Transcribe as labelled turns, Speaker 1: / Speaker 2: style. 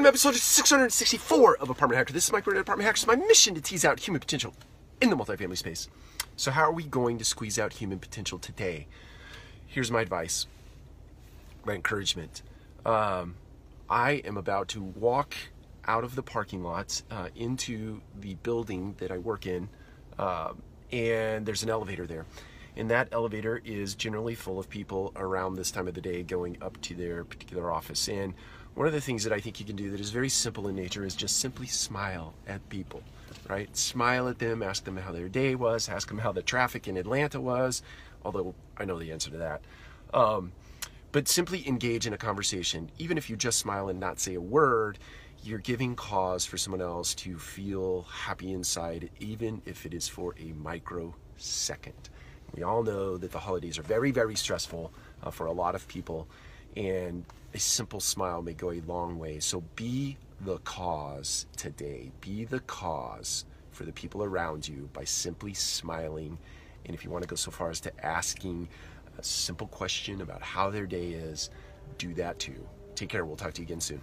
Speaker 1: Welcome to episode 664 of Apartment Hacker. This is Mike Brewer, Apartment Hackers. My mission to tease out human potential in the multifamily space. So, how are we going to squeeze out human potential today? Here's my advice, my encouragement. Um, I am about to walk out of the parking lot uh, into the building that I work in, uh, and there's an elevator there. And that elevator is generally full of people around this time of the day going up to their particular office. And one of the things that I think you can do that is very simple in nature is just simply smile at people, right? Smile at them, ask them how their day was, ask them how the traffic in Atlanta was, although I know the answer to that. Um, but simply engage in a conversation. Even if you just smile and not say a word, you're giving cause for someone else to feel happy inside, even if it is for a microsecond. We all know that the holidays are very, very stressful uh, for a lot of people, and a simple smile may go a long way. So be the cause today. Be the cause for the people around you by simply smiling. And if you want to go so far as to asking a simple question about how their day is, do that too. Take care. We'll talk to you again soon.